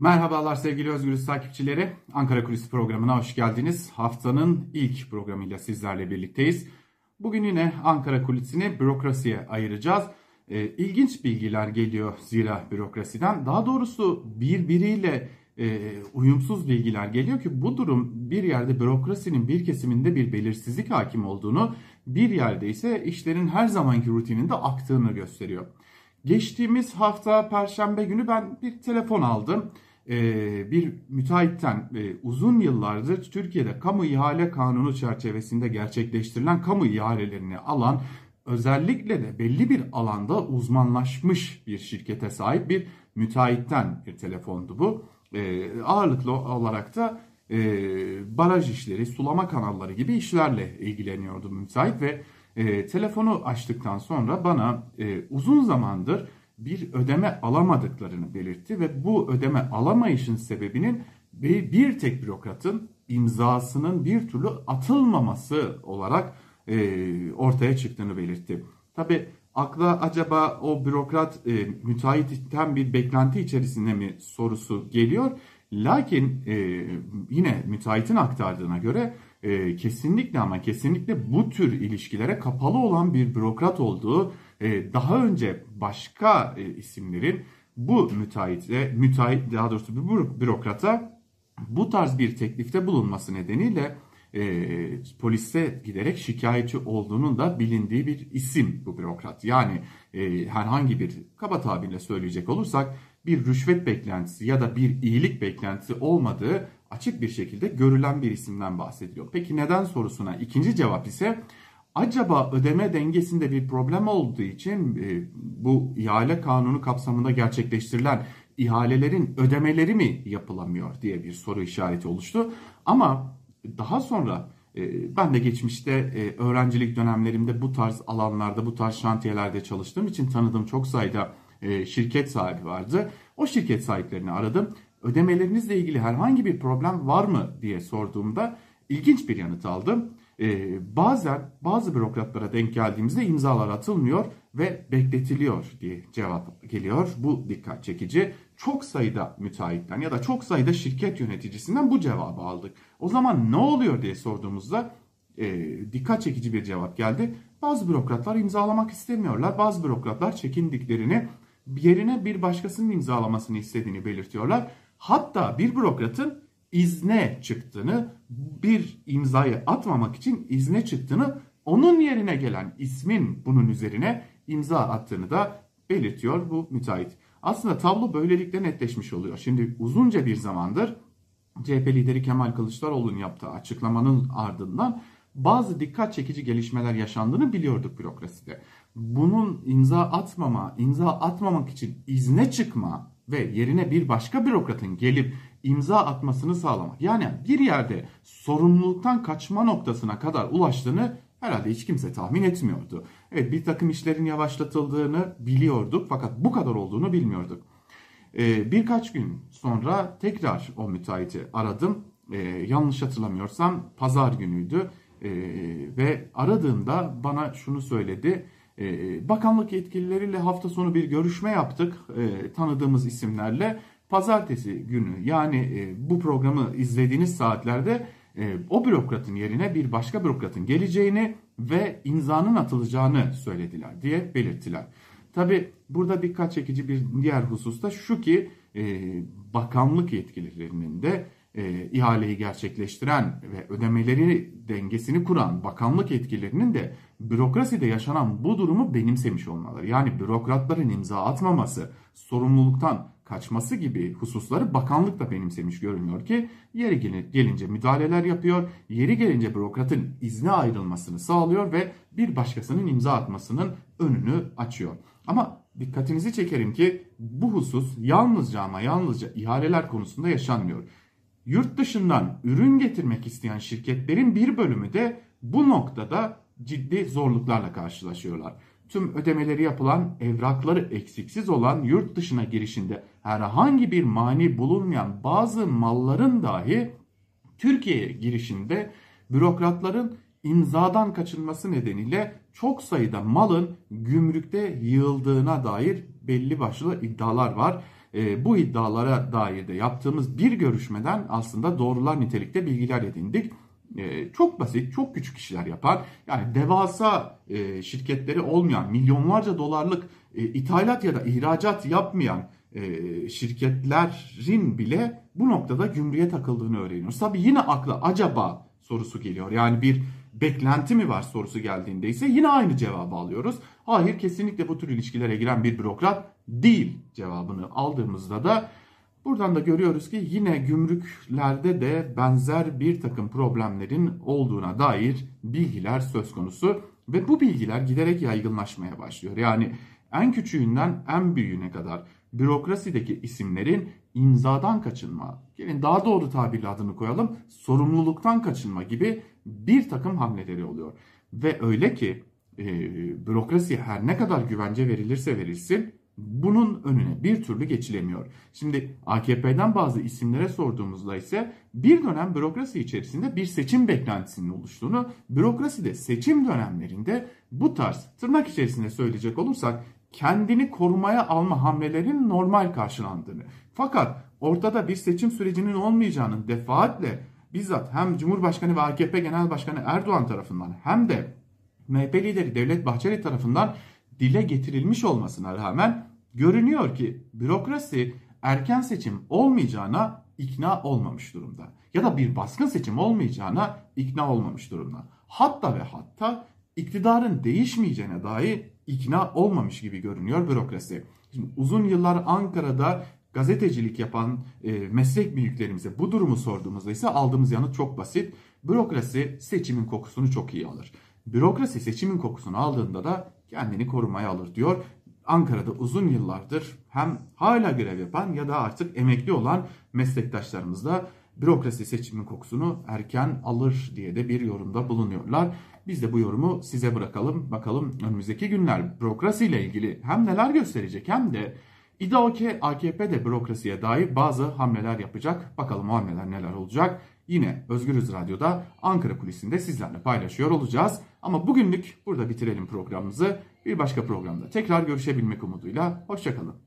Merhabalar sevgili Özgürüz takipçileri. Ankara Kulisi programına hoş geldiniz. Haftanın ilk programıyla sizlerle birlikteyiz. Bugün yine Ankara Kulisi'ni bürokrasiye ayıracağız. E, ilginç bilgiler geliyor zira bürokrasiden. Daha doğrusu birbiriyle e, uyumsuz bilgiler geliyor ki bu durum bir yerde bürokrasinin bir kesiminde bir belirsizlik hakim olduğunu, bir yerde ise işlerin her zamanki rutininde aktığını gösteriyor. Geçtiğimiz hafta Perşembe günü ben bir telefon aldım. Ee, bir müteahhitten e, uzun yıllardır Türkiye'de kamu ihale kanunu çerçevesinde gerçekleştirilen kamu ihalelerini alan özellikle de belli bir alanda uzmanlaşmış bir şirkete sahip bir müteahhitten bir telefondu bu. Ee, ağırlıklı olarak da e, baraj işleri, sulama kanalları gibi işlerle ilgileniyordu müteahhit ve e, telefonu açtıktan sonra bana e, uzun zamandır bir ödeme alamadıklarını belirtti ve bu ödeme alamayışın sebebinin bir tek bürokratın imzasının bir türlü atılmaması olarak e, ortaya çıktığını belirtti. Tabi akla acaba o bürokrat e, müteahhitten bir beklenti içerisinde mi sorusu geliyor. Lakin e, yine müteahhitin aktardığına göre e, kesinlikle ama kesinlikle bu tür ilişkilere kapalı olan bir bürokrat olduğu e, daha önce başka e, isimlerin bu müteahhite, müteahhit daha doğrusu bir bürokrata bu tarz bir teklifte bulunması nedeniyle e, polise giderek şikayetçi olduğunun da bilindiği bir isim bu bürokrat. Yani e, herhangi bir kaba tabirle söyleyecek olursak bir rüşvet beklentisi ya da bir iyilik beklentisi olmadığı açık bir şekilde görülen bir isimden bahsediyor. Peki neden sorusuna ikinci cevap ise acaba ödeme dengesinde bir problem olduğu için e, bu ihale kanunu kapsamında gerçekleştirilen ihalelerin ödemeleri mi yapılamıyor diye bir soru işareti oluştu. Ama daha sonra e, ben de geçmişte e, öğrencilik dönemlerimde bu tarz alanlarda, bu tarz şantiyelerde çalıştığım için tanıdığım çok sayıda şirket sahibi vardı. O şirket sahiplerini aradım. Ödemelerinizle ilgili herhangi bir problem var mı diye sorduğumda ilginç bir yanıt aldım e, bazen bazı bürokratlara denk geldiğimizde imzalar atılmıyor ve bekletiliyor diye cevap geliyor. Bu dikkat çekici. Çok sayıda müteahhitten ya da çok sayıda şirket yöneticisinden bu cevabı aldık. O zaman ne oluyor diye sorduğumuzda e, dikkat çekici bir cevap geldi. Bazı bürokratlar imzalamak istemiyorlar. Bazı bürokratlar çekindiklerini yerine bir başkasının imzalamasını istediğini belirtiyorlar. Hatta bir bürokratın izne çıktığını, bir imzayı atmamak için izne çıktığını, onun yerine gelen ismin bunun üzerine imza attığını da belirtiyor bu müteahhit. Aslında tablo böylelikle netleşmiş oluyor. Şimdi uzunca bir zamandır CHP lideri Kemal Kılıçdaroğlu'nun yaptığı açıklamanın ardından bazı dikkat çekici gelişmeler yaşandığını biliyorduk bürokraside. Bunun imza atmama, imza atmamak için izne çıkma ve yerine bir başka bürokratın gelip imza atmasını sağlamak. Yani bir yerde sorumluluktan kaçma noktasına kadar ulaştığını herhalde hiç kimse tahmin etmiyordu. Evet bir takım işlerin yavaşlatıldığını biliyorduk fakat bu kadar olduğunu bilmiyorduk. Ee, birkaç gün sonra tekrar o müteahhiti aradım. Ee, yanlış hatırlamıyorsam pazar günüydü. Ee, ve aradığımda bana şunu söyledi. Ee, bakanlık yetkilileriyle hafta sonu bir görüşme yaptık e, tanıdığımız isimlerle pazartesi günü yani e, bu programı izlediğiniz saatlerde e, o bürokratın yerine bir başka bürokratın geleceğini ve imzanın atılacağını söylediler diye belirttiler. Tabi burada dikkat çekici bir diğer husus da şu ki e, bakanlık yetkililerinin de e, ihaleyi gerçekleştiren ve ödemeleri dengesini kuran bakanlık yetkililerinin de bürokraside yaşanan bu durumu benimsemiş olmaları. Yani bürokratların imza atmaması, sorumluluktan kaçması gibi hususları bakanlık da benimsemiş görünüyor ki yeri gelince müdahaleler yapıyor, yeri gelince bürokratın izne ayrılmasını sağlıyor ve bir başkasının imza atmasının önünü açıyor. Ama dikkatinizi çekerim ki bu husus yalnızca ama yalnızca ihaleler konusunda yaşanmıyor. Yurt dışından ürün getirmek isteyen şirketlerin bir bölümü de bu noktada ciddi zorluklarla karşılaşıyorlar tüm ödemeleri yapılan, evrakları eksiksiz olan yurt dışına girişinde herhangi bir mani bulunmayan bazı malların dahi Türkiye'ye girişinde bürokratların imzadan kaçınması nedeniyle çok sayıda malın gümrükte yığıldığına dair belli başlı iddialar var. E, bu iddialara dair de yaptığımız bir görüşmeden aslında doğrular nitelikte bilgiler edindik. E, çok basit, çok küçük işler yapan, yani devasa e, şirketleri olmayan, milyonlarca dolarlık e, ithalat ya da ihracat yapmayan e, şirketlerin bile bu noktada gümrüğe takıldığını öğreniyoruz. Tabii yine akla acaba sorusu geliyor. Yani bir beklenti mi var sorusu geldiğinde ise yine aynı cevabı alıyoruz. Hayır kesinlikle bu tür ilişkilere giren bir bürokrat değil cevabını aldığımızda da buradan da görüyoruz ki yine gümrüklerde de benzer bir takım problemlerin olduğuna dair bilgiler söz konusu ve bu bilgiler giderek yaygınlaşmaya başlıyor. Yani en küçüğünden en büyüğüne kadar bürokrasideki isimlerin imzadan kaçınma, gelin daha doğru tabirle adını koyalım, sorumluluktan kaçınma gibi bir takım hamleleri oluyor. Ve öyle ki e, bürokrasiye her ne kadar güvence verilirse verilsin bunun önüne bir türlü geçilemiyor. Şimdi AKP'den bazı isimlere sorduğumuzda ise bir dönem bürokrasi içerisinde bir seçim beklentisinin oluştuğunu, bürokraside seçim dönemlerinde bu tarz tırnak içerisinde söyleyecek olursak kendini korumaya alma hamlelerinin normal karşılandığını. Fakat ortada bir seçim sürecinin olmayacağının defaatle bizzat hem Cumhurbaşkanı ve AKP Genel Başkanı Erdoğan tarafından hem de MHP lideri Devlet Bahçeli tarafından dile getirilmiş olmasına rağmen görünüyor ki bürokrasi erken seçim olmayacağına ikna olmamış durumda. Ya da bir baskın seçim olmayacağına ikna olmamış durumda. Hatta ve hatta iktidarın değişmeyeceğine dair ikna olmamış gibi görünüyor bürokrasi. Şimdi uzun yıllar Ankara'da gazetecilik yapan e, meslek büyüklerimize bu durumu sorduğumuzda ise aldığımız yanıt çok basit. Bürokrasi seçimin kokusunu çok iyi alır. Bürokrasi seçimin kokusunu aldığında da kendini korumaya alır diyor. Ankara'da uzun yıllardır hem hala görev yapan ya da artık emekli olan meslektaşlarımız da bürokrasi seçimin kokusunu erken alır diye de bir yorumda bulunuyorlar. Biz de bu yorumu size bırakalım. Bakalım önümüzdeki günler bürokrasi ile ilgili hem neler gösterecek hem de ki AKP de bürokrasiye dair bazı hamleler yapacak. Bakalım o hamleler neler olacak. Yine Özgürüz Radyo'da Ankara kulisinde sizlerle paylaşıyor olacağız. Ama bugünlük burada bitirelim programımızı. Bir başka programda tekrar görüşebilmek umuduyla. Hoşçakalın.